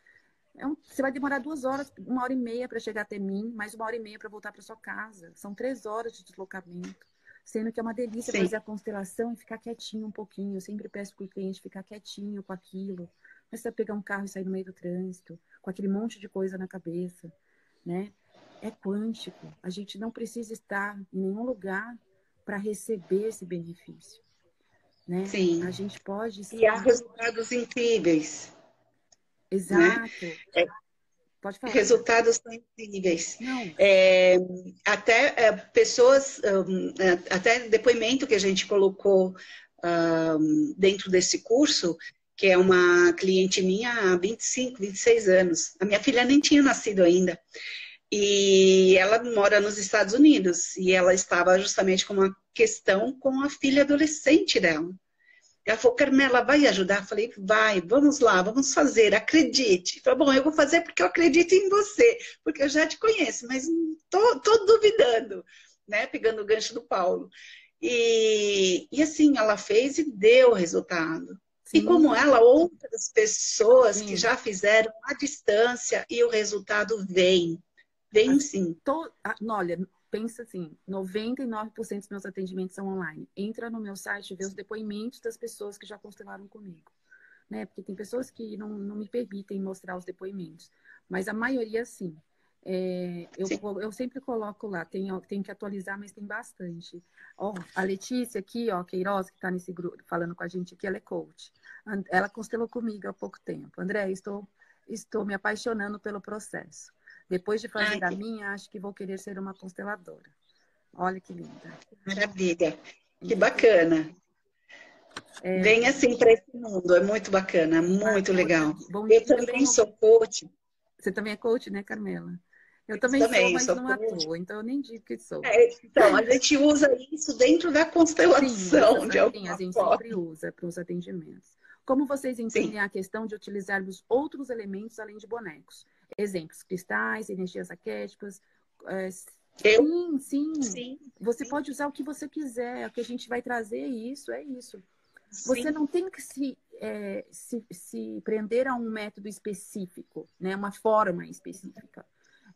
É um, você vai demorar duas horas, uma hora e meia para chegar até mim, mais uma hora e meia para voltar para sua casa. São três horas de deslocamento. Sendo que é uma delícia Sim. fazer a constelação e ficar quietinho um pouquinho. Eu sempre peço para o cliente ficar quietinho com aquilo. Mas você vai pegar um carro e sair no meio do trânsito, com aquele monte de coisa na cabeça, né? é quântico. A gente não precisa estar em nenhum lugar para receber esse benefício. Né? Sim. A gente pode. Estar... E há resultados incríveis. Exato. Né? É, Pode falar. Resultados são incríveis. É, até é, pessoas, um, é, até depoimento que a gente colocou um, dentro desse curso, que é uma cliente minha há 25, 26 anos. A minha filha nem tinha nascido ainda. E ela mora nos Estados Unidos. E ela estava justamente com uma questão com a filha adolescente dela. Ela falou, Carmela, vai ajudar? Eu falei, vai, vamos lá, vamos fazer, acredite. Falei, bom, eu vou fazer porque eu acredito em você, porque eu já te conheço, mas tô, tô duvidando, né? Pegando o gancho do Paulo. E, e assim, ela fez e deu resultado. Sim. E como ela, outras pessoas sim. que já fizeram à distância e o resultado vem. Vem sim. Olha, pensa assim, 99% dos meus atendimentos são online. Entra no meu site e vê os depoimentos das pessoas que já constelaram comigo. Né? Porque tem pessoas que não, não me permitem mostrar os depoimentos. Mas a maioria, sim. É, eu, sim. eu sempre coloco lá, tem, tem que atualizar, mas tem bastante. Ó, a Letícia aqui, ó, Queiroz, que está nesse grupo, falando com a gente aqui, ela é coach. Ela constelou comigo há pouco tempo. André, estou, estou me apaixonando pelo processo. Depois de fazer Ai, a minha, acho que vou querer ser uma consteladora. Olha que linda. Maravilha. Que bacana. É... Vem assim para esse mundo, é muito bacana, muito ah, legal. Bom, eu também sou coach. Você também é coach, né, Carmela? Eu também, também sou, mas não atuo, então eu nem digo que sou. É, então, a gente usa isso dentro da constelação, sim, de alguma sim, a gente forma. sempre usa para os atendimentos. Como vocês entendem sim. a questão de utilizarmos outros elementos além de bonecos? Exemplos, cristais, energias arquétipas. É, sim, sim, sim, Você sim. pode usar o que você quiser. O que a gente vai trazer é isso, é isso. Você não tem que se, é, se, se, prender a um método específico, né? uma forma específica.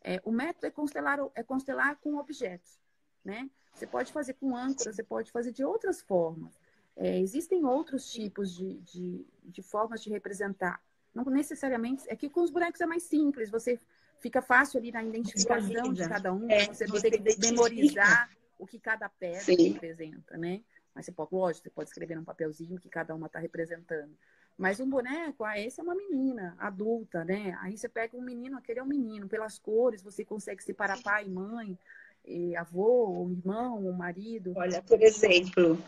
É, o método é constelar, é constelar com objetos. Né? Você pode fazer com âncora, você pode fazer de outras formas. É, existem outros tipos de, de, de formas de representar. Não necessariamente. É que com os bonecos é mais simples, você fica fácil ali na identificação de cada um, é, você não tem que memorizar o que cada pedra Sim. representa, né? Mas você pode, lógico, você pode escrever num papelzinho que cada uma está representando. Mas um boneco, ah, esse é uma menina adulta, né? Aí você pega um menino, aquele é um menino. Pelas cores, você consegue separar pai mãe, e avô, irmão, ou marido. Olha, por exemplo,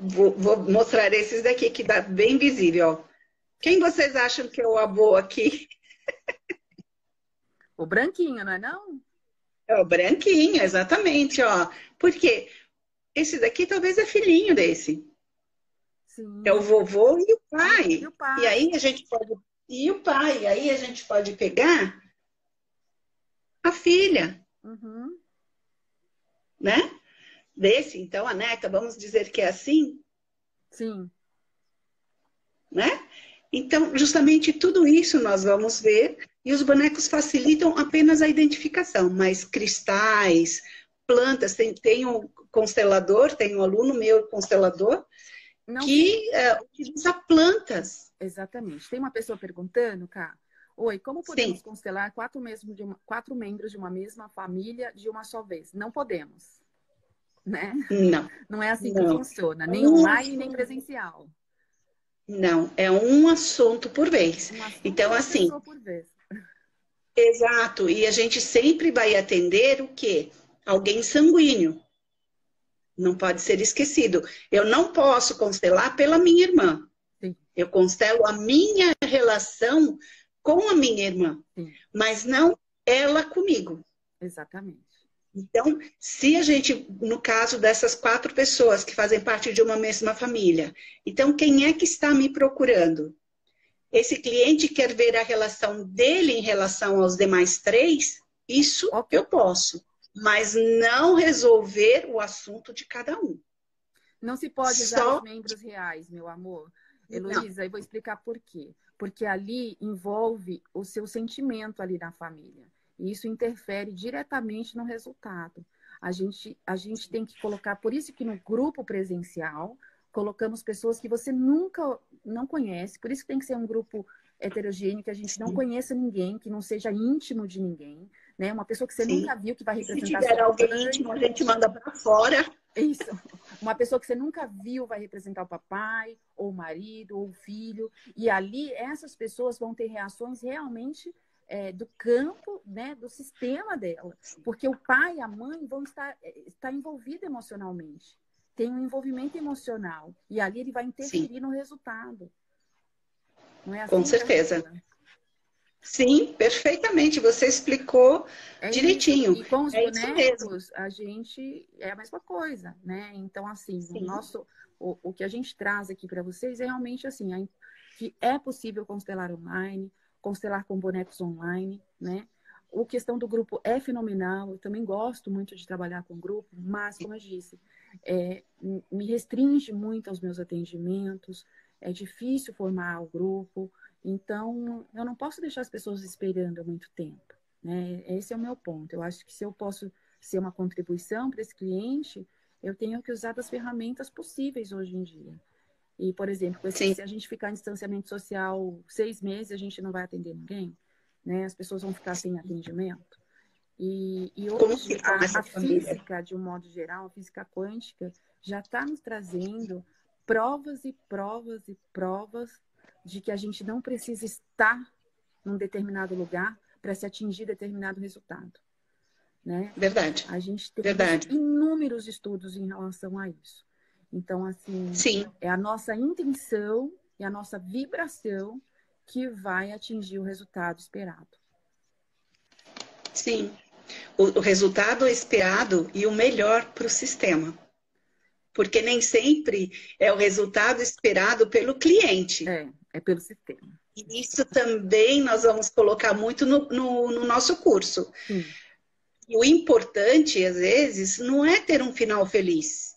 vou, vou mostrar esses daqui que dá bem visível, ó. Quem vocês acham que é o avô aqui? O branquinho, não é não? É o branquinho, exatamente, ó. Porque esse daqui talvez é filhinho desse. Sim. É o vovô e o pai. E, o pai. e aí a gente pode e o pai, aí a gente pode pegar a filha. Uhum. Né? Desse, então, a neta, vamos dizer que é assim? Sim. Né? Então, justamente tudo isso nós vamos ver e os bonecos facilitam apenas a identificação, mas cristais, plantas, tem, tem um constelador, tem um aluno meu constelador Não que uh, utiliza plantas. Exatamente. Tem uma pessoa perguntando, cá, Oi, como podemos Sim. constelar quatro, mesmo de uma, quatro membros de uma mesma família de uma só vez? Não podemos. Né? Não. Não é assim Não. que funciona, nem online, nem presencial. Não, é um assunto por vez. Um assunto então, assim. Por vez. Exato. E a gente sempre vai atender o quê? Alguém sanguíneo. Não pode ser esquecido. Eu não posso constelar pela minha irmã. Sim. Eu constelo a minha relação com a minha irmã, Sim. mas não ela comigo. Exatamente. Então, se a gente, no caso dessas quatro pessoas que fazem parte de uma mesma família, então quem é que está me procurando? Esse cliente quer ver a relação dele em relação aos demais três? Isso okay. eu posso, mas não resolver o assunto de cada um. Não se pode usar Só... os membros reais, meu amor. Heloísa, eu vou explicar por quê. Porque ali envolve o seu sentimento ali na família. E isso interfere diretamente no resultado. A gente, a gente tem que colocar, por isso que no grupo presencial, colocamos pessoas que você nunca não conhece, por isso que tem que ser um grupo heterogêneo, que a gente não conheça ninguém, que não seja íntimo de ninguém, né? Uma pessoa que você Sim. nunca viu que vai representar. Se tiver alguém íntimo, a gente manda para fora. Isso. Uma pessoa que você nunca viu vai representar o papai, ou o marido, ou o filho. E ali essas pessoas vão ter reações realmente é, do campo, né, do sistema dela. Porque o pai e a mãe vão estar, é, estar envolvidos emocionalmente. Tem um envolvimento emocional. E ali ele vai interferir Sim. no resultado. Não é assim Com certeza. Sim, perfeitamente. Você explicou é direitinho. Isso. E com os é bonecos, a gente é a mesma coisa, né? Então, assim, o nosso, o, o que a gente traz aqui para vocês é realmente assim, a, que é possível constelar online, constelar com bonecos online, né? O questão do grupo é fenomenal. Eu também gosto muito de trabalhar com grupo, mas, como eu disse, é, me restringe muito aos meus atendimentos. É difícil formar o grupo. Então, eu não posso deixar as pessoas esperando muito tempo. Né? Esse é o meu ponto. Eu acho que se eu posso ser uma contribuição para esse cliente, eu tenho que usar das ferramentas possíveis hoje em dia. E, por exemplo, esse, se a gente ficar em distanciamento social seis meses, a gente não vai atender ninguém, né? As pessoas vão ficar sem atendimento. E, e hoje a, a física, de um modo geral, a física quântica, já está nos trazendo provas e provas e provas de que a gente não precisa estar num determinado lugar para se atingir determinado resultado. Né? Verdade. A gente tem Verdade. inúmeros estudos em relação a isso. Então, assim, Sim. é a nossa intenção e a nossa vibração que vai atingir o resultado esperado. Sim. O, o resultado esperado e o melhor para o sistema. Porque nem sempre é o resultado esperado pelo cliente. É, é pelo sistema. E isso também nós vamos colocar muito no, no, no nosso curso. Sim. E o importante, às vezes, não é ter um final feliz.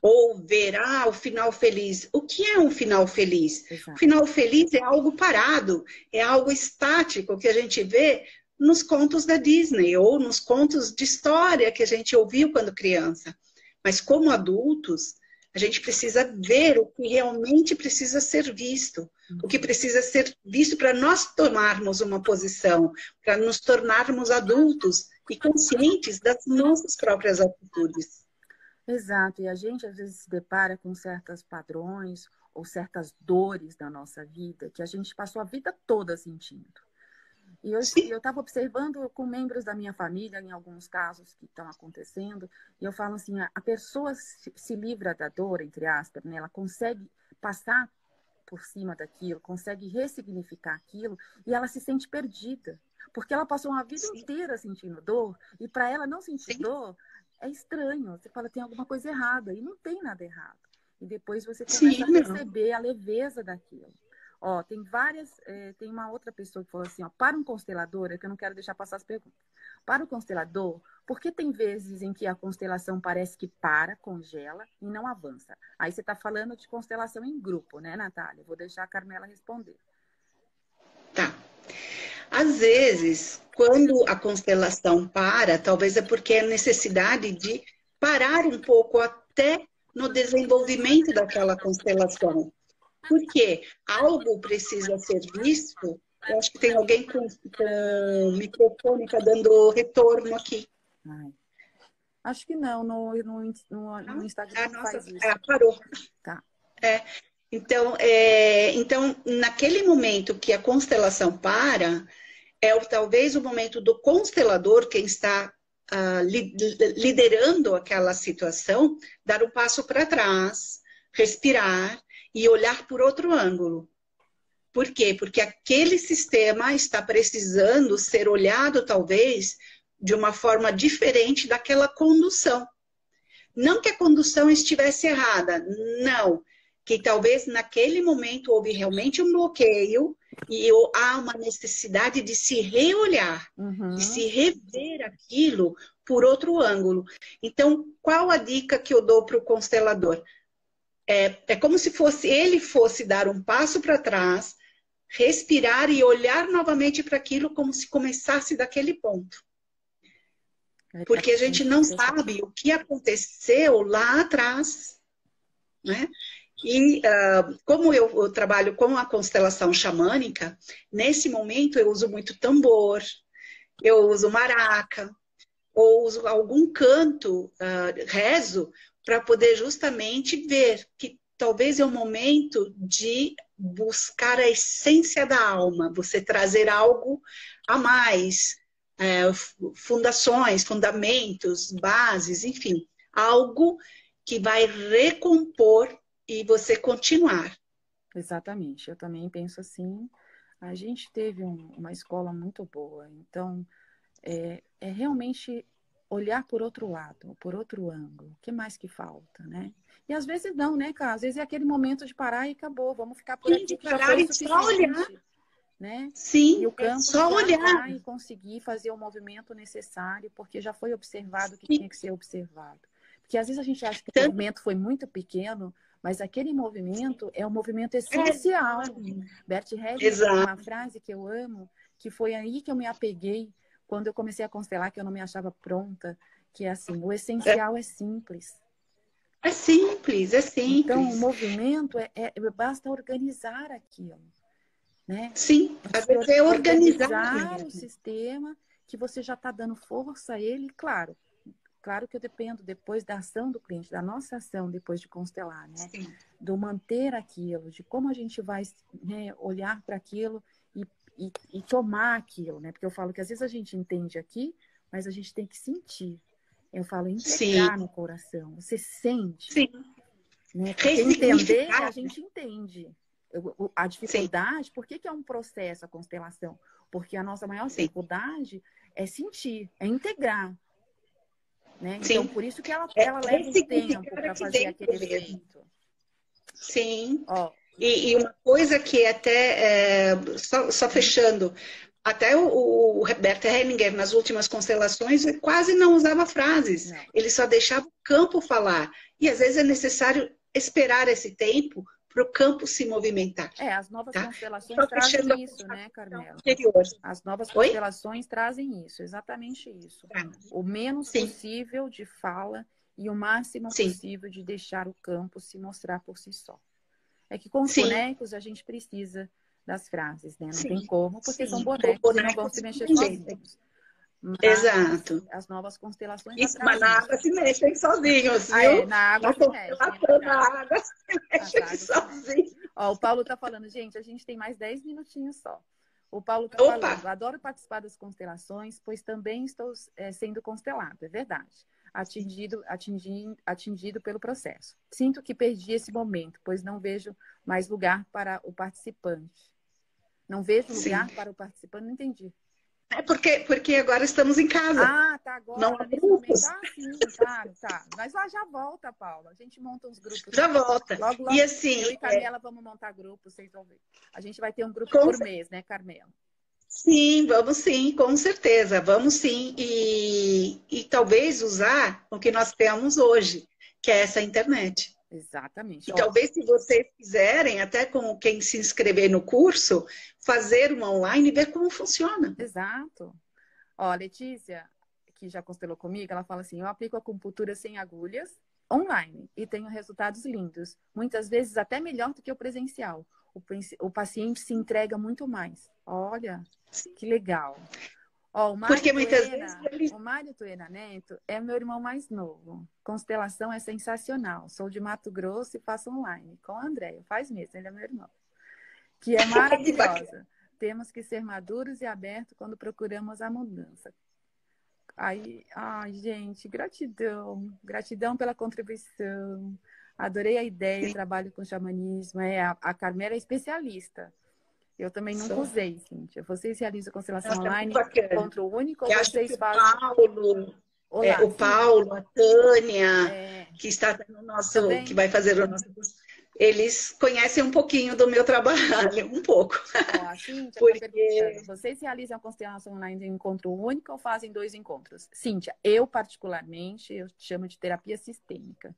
Ou verá ah, o final feliz. O que é um final feliz? Exato. O final feliz é algo parado, é algo estático que a gente vê nos contos da Disney ou nos contos de história que a gente ouviu quando criança. Mas como adultos, a gente precisa ver o que realmente precisa ser visto, o que precisa ser visto para nós tomarmos uma posição, para nos tornarmos adultos e conscientes das nossas próprias atitudes. Exato, e a gente às vezes se depara com certos padrões ou certas dores da nossa vida que a gente passou a vida toda sentindo. E eu estava observando com membros da minha família, em alguns casos que estão acontecendo, e eu falo assim: a, a pessoa se, se, livra da dor, entre aspas, né? ela consegue passar por cima daquilo, consegue ressignificar aquilo, e ela se sente perdida. Porque ela passou uma vida Sim. inteira sentindo dor, e para ela não sentir Sim. dor é estranho. Você fala, tem alguma coisa errada, e não tem nada errado. E depois você começa Sim, a perceber não. a leveza daquilo. Ó, tem várias. É, tem uma outra pessoa que falou assim: ó, para um constelador, é que eu não quero deixar passar as perguntas. Para o constelador, por que tem vezes em que a constelação parece que para, congela e não avança? Aí você está falando de constelação em grupo, né, Natália? Vou deixar a Carmela responder. Às vezes, quando a constelação para, talvez é porque é necessidade de parar um pouco até no desenvolvimento daquela constelação. Porque algo precisa ser visto. Eu acho que tem alguém com, com microfone tá dando retorno aqui. Ai. Acho que não, no, no, no, no Instagram ah, nossa, faz isso. É, parou. Tá. É, então, é, então, naquele momento que a constelação para, é talvez o momento do constelador, quem está uh, li, liderando aquela situação, dar um passo para trás, respirar e olhar por outro ângulo. Por quê? Porque aquele sistema está precisando ser olhado, talvez, de uma forma diferente daquela condução. Não que a condução estivesse errada, não. Que talvez naquele momento houve realmente um bloqueio e há uma necessidade de se reolhar, uhum. de se rever aquilo por outro ângulo. Então, qual a dica que eu dou para o constelador? é, é como se fosse ele fosse dar um passo para trás, respirar e olhar novamente para aquilo como se começasse daquele ponto. Porque a gente não sabe o que aconteceu lá atrás. Né? E uh, como eu, eu, trabalho com a constelação xamânica, nesse momento eu uso muito tambor, eu uso maraca, ou uso algum canto, uh, rezo, para poder justamente ver que talvez é o momento de buscar a essência da alma, você trazer algo a mais, é, fundações, fundamentos, bases, enfim, algo que vai recompor e você continuar. Exatamente, eu também penso assim. A gente teve um, uma escola muito boa, então é, é, realmente olhar por outro lado, por outro ângulo. O que mais que falta, né? E às vezes não, né, cara? Às vezes é aquele momento de parar e acabou, vamos ficar por aqui. Parar e só olhar. Né? Sim, e o campo é só olhar e conseguir fazer o movimento necessário, porque já foi observado o que Sim. tinha que ser observado. Porque às vezes a gente acha que o movimento foi muito pequeno, mas aquele movimento é um movimento essencial. É. Bert Hellinger tem uma frase que eu amo, que foi aí que eu me apeguei quando eu comecei a constelar, que eu não me achava pronta, que é assim, o essencial é, é simples. É simples, é simples. Então, o movimento é, é basta organizar aquilo. Né? Sim, às vezes é organizar, organizar o sistema que você já está dando força a ele, claro. Claro que eu dependo depois da ação do cliente, da nossa ação depois de constelar, né? Sim. Do manter aquilo, de como a gente vai né, olhar para aquilo e, e, e, tomar aquilo, né? Porque eu falo que às vezes a gente entende aqui, mas a gente tem que sentir. Eu falo integrar no coração. Você sente. Sim. Né? Entender, a gente entende a dificuldade, Sim. por que, que é um processo a constelação? Porque a nossa maior Sim. dificuldade é sentir, é integrar. Né? Então, por isso que ela, é, ela leva um tempo para fazer aquele evento. Sim. Ó, e, e, uma coisa que até, é, só, só, fechando, até o, o Roberto Hellinger, nas últimas constelações, quase não usava frases. Não. Ele só deixava o campo falar. E às vezes é necessário esperar esse tempo para o campo se movimentar. É, as novas tá? constelações Só trazem isso, né, Carmela? As novas Oi? constelações trazem isso, exatamente isso. Tá. O menos Sim. possível de fala e o máximo Sim. possível de deixar o campo se mostrar por si só. É que com os Sim. bonecos a gente precisa das frases, né? Não tem como, porque são bonecos, bonecos não vão se mexer sozinhos. Mas Exato. As novas constelações. Isso, mas na água se mexem sozinhos, viu? Ah, é, na água na se mexe. Na água se mexem sozinhos. Ó, o Paulo tá falando, gente, a gente tem mais 10 minutinhos só. O Paulo tá Opa. falando, adoro participar das constelações, pois também estou é, sendo constelado, é verdade. Atingido, atingido, atingido pelo processo. Sinto que perdi esse momento, pois não vejo mais lugar para o participante. Não vejo lugar Sim. para o participante, não entendi. É porque, porque agora estamos em casa. Ah, tá agora. Não há grupos. Ah, sim, claro, tá. Mas lá já volta, Paula. A gente monta uns grupos. Já volta. Logo, logo, e assim. Eu e Carmela é... vamos montar grupos, vocês vão ver. A gente vai ter um grupo com por mês, né, Carmela? Sim, vamos sim, com certeza. Vamos sim. E, e talvez usar o que nós temos hoje, que é essa internet. Exatamente. E talvez, se vocês quiserem, até com quem se inscrever no curso, fazer uma online e ver como funciona. Exato. Ó, Letícia, que já constelou comigo, ela fala assim: eu aplico acupuntura sem agulhas online e tenho resultados lindos, muitas vezes até melhor do que o presencial. O, o paciente se entrega muito mais. Olha, que legal. Ó, o Mário Porque muitas Tuena, vezes. O Mário Tuena Neto é meu irmão mais novo. Constelação é sensacional. Sou de Mato Grosso e faço online com a Andréia. Faz mesmo, ele é meu irmão. Que é <laughs> maravilhosa. Temos que ser maduros e abertos quando procuramos a mudança. Aí, ai, gente, gratidão. Gratidão pela contribuição. Adorei a ideia, trabalho com xamanismo. É, a, a Carmela é especialista. Eu também nunca usei, Cíntia. Vocês realizam constelação Nossa, online encontro único ou vocês fazem... Paulo, Olá, é, o Paulo, a Tânia, é... que está no nosso, também? que vai fazer o nosso curso, eles conhecem um pouquinho do meu trabalho, <laughs> um pouco. Ó, a Cíntia tá Porque... tá vocês realizam a constelação online de encontro único ou fazem dois encontros? Cíntia, eu particularmente, eu chamo de terapia sistêmica.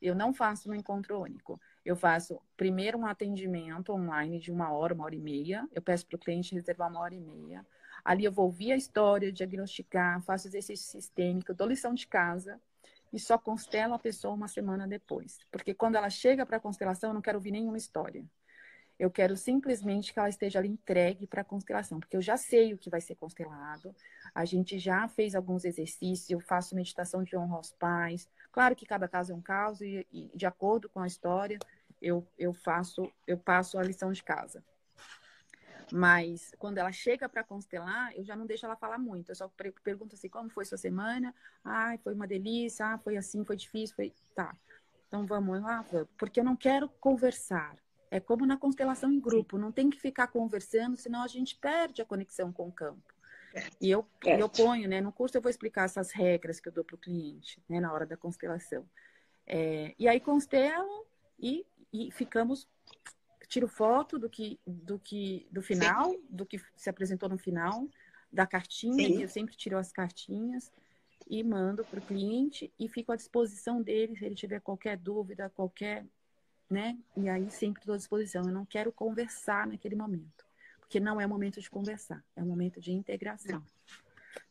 Eu não faço um encontro único. Eu faço primeiro um atendimento online de uma hora, uma hora e meia. Eu peço para o cliente reservar uma hora e meia. Ali eu vou ouvir a história, diagnosticar, faço exercício sistêmico, dou lição de casa e só constelo a pessoa uma semana depois. Porque quando ela chega para a constelação, eu não quero ouvir nenhuma história. Eu quero simplesmente que ela esteja ali entregue para a constelação, porque eu já sei o que vai ser constelado. A gente já fez alguns exercícios, eu faço meditação de honra aos pais. Claro que cada caso é um caso e, e de acordo com a história, eu, eu faço, eu passo a lição de casa. Mas quando ela chega para constelar, eu já não deixo ela falar muito. Eu só pergunto assim: como foi sua semana? Ah, foi uma delícia. Ah, foi assim, foi difícil. Foi... Tá. Então vamos lá, porque eu não quero conversar. É como na constelação em grupo, não tem que ficar conversando, senão a gente perde a conexão com o campo. E eu, eu ponho, né? No curso eu vou explicar essas regras que eu dou para o cliente, né? Na hora da constelação. É, e aí constelam e, e ficamos tiro foto do que do que do final, Sim. do que se apresentou no final, da cartinha, que eu sempre tiro as cartinhas e mando para o cliente e fico à disposição dele se ele tiver qualquer dúvida, qualquer, né? E aí sempre estou à disposição. Eu não quero conversar naquele momento, porque não é momento de conversar, é um momento de integração. Tá?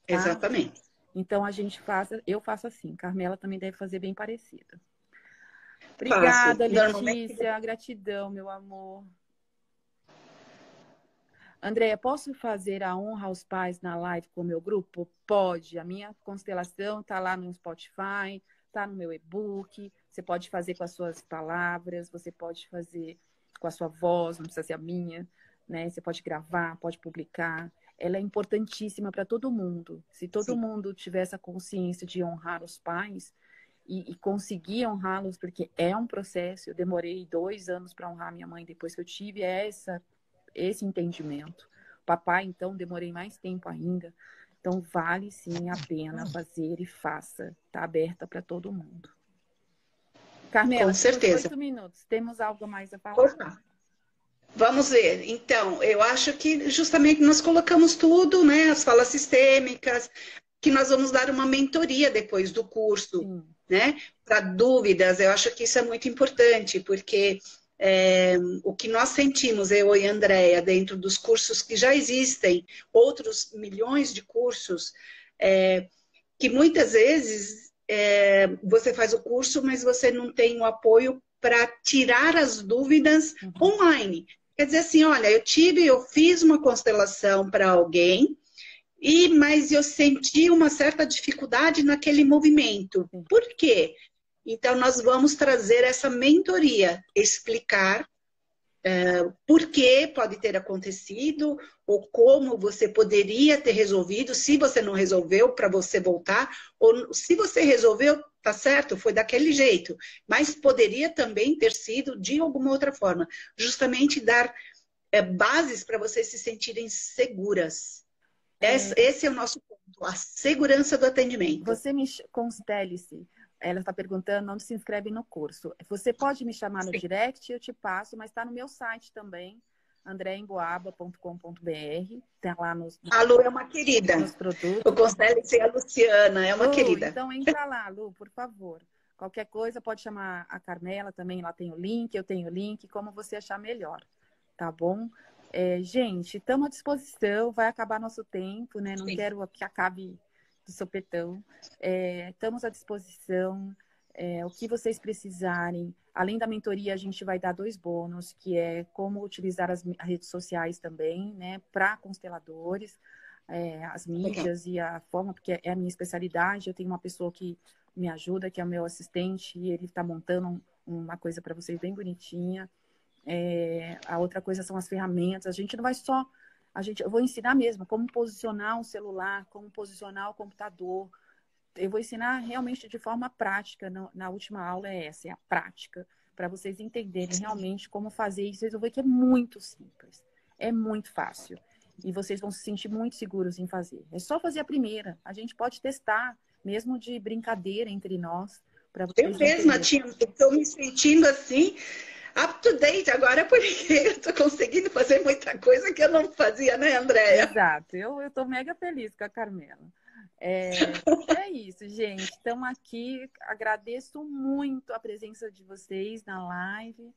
Exatamente. Então a gente faz, eu faço assim. Carmela também deve fazer bem parecido. Obrigada, Faço. Letícia. Gratidão, meu amor. Andréia, posso fazer a honra aos pais na live com o meu grupo? Pode. A minha constelação está lá no Spotify, está no meu e-book. Você pode fazer com as suas palavras, você pode fazer com a sua voz, não precisa ser a minha, né? Você pode gravar, pode publicar. Ela é importantíssima para todo mundo. Se todo Sim. mundo tiver essa consciência de honrar os pais, e, e conseguir honrá-los, porque é um processo. Eu demorei dois anos para honrar minha mãe depois que eu tive essa, esse entendimento. Papai, então, demorei mais tempo ainda. Então, vale sim a pena fazer e faça. Está aberta para todo mundo. Carmela, Com certeza. minutos. Temos algo mais a falar? Vamos ver. Então, eu acho que justamente nós colocamos tudo, né? As falas sistêmicas, que nós vamos dar uma mentoria depois do curso. Sim né? Para dúvidas, eu acho que isso é muito importante, porque é, o que nós sentimos, eu e a Andrea, dentro dos cursos que já existem, outros milhões de cursos, é, que muitas vezes é, você faz o curso, mas você não tem o apoio para tirar as dúvidas uhum. online. Quer dizer assim, olha, eu tive, eu fiz uma constelação para alguém, e, mas eu senti uma certa dificuldade naquele movimento. Por quê? Então, nós vamos trazer essa mentoria, explicar é, por que pode ter acontecido, ou como você poderia ter resolvido, se você não resolveu, para você voltar, ou se você resolveu, tá certo, foi daquele jeito, mas poderia também ter sido de alguma outra forma. Justamente dar é, bases para vocês se sentirem seguras. Esse, é. esse é o nosso ponto, a segurança do atendimento. Você me constele-se. Ela está perguntando onde se inscreve no curso. Você pode me chamar no Sim. direct, eu te passo, mas está no meu site também, andréemboaba.com.br. Tem lá nos. A Lu é uma querida. Nos produtos. O constele-se é a Luciana, é uma Lu, querida. Então entra lá, Lu, por favor. Qualquer coisa pode chamar a Carmela também, lá tem o link, eu tenho o link, como você achar melhor. Tá bom? É, gente, estamos à disposição, vai acabar nosso tempo, né? Não Sim. quero que acabe de sopetão. É, estamos à disposição. É, o que vocês precisarem. Além da mentoria, a gente vai dar dois bônus, que é como utilizar as redes sociais também, né? Para consteladores, é, as mídias e a forma, porque é a minha especialidade. Eu tenho uma pessoa que me ajuda, que é o meu assistente, e ele está montando uma coisa para vocês bem bonitinha. É, a outra coisa são as ferramentas. A gente não vai só. A gente, eu vou ensinar mesmo como posicionar o celular, como posicionar o computador. Eu vou ensinar realmente de forma prática. Na, na última aula é essa, é a prática, para vocês entenderem realmente como fazer isso. Vocês vão ver que é muito simples, é muito fácil. E vocês vão se sentir muito seguros em fazer. É só fazer a primeira. A gente pode testar, mesmo de brincadeira entre nós. Eu mesma estou me sentindo assim up to date agora porque <laughs> eu tô conseguindo fazer muita coisa que eu não fazia, né, Andréia? Exato, eu, eu tô mega feliz com a Carmela. É, é isso, gente. Estamos aqui. Agradeço muito a presença de vocês na live.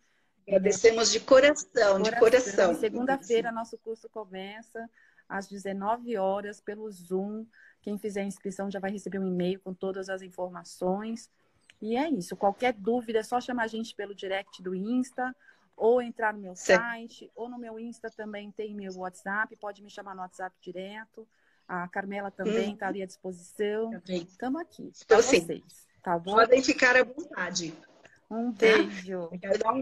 Agradecemos de coração, de coração. Segunda-feira, nosso curso começa às 19 horas pelo Zoom. Quem fizer a inscrição já vai receber um e-mail com todas as informações. E é isso. Qualquer dúvida é só chamar a gente pelo direct do Insta ou entrar no meu certo. site, ou no meu Insta também tem meu WhatsApp, pode me chamar no WhatsApp direto. A Carmela também está hum. ali à disposição. Estamos aqui Estou sim. vocês, tá bom? Podem ficar à vontade. Um beijo. Tá?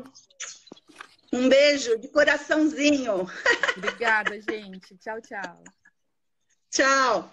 Um beijo de coraçãozinho. <laughs> Obrigada, gente. Tchau, tchau. Tchau.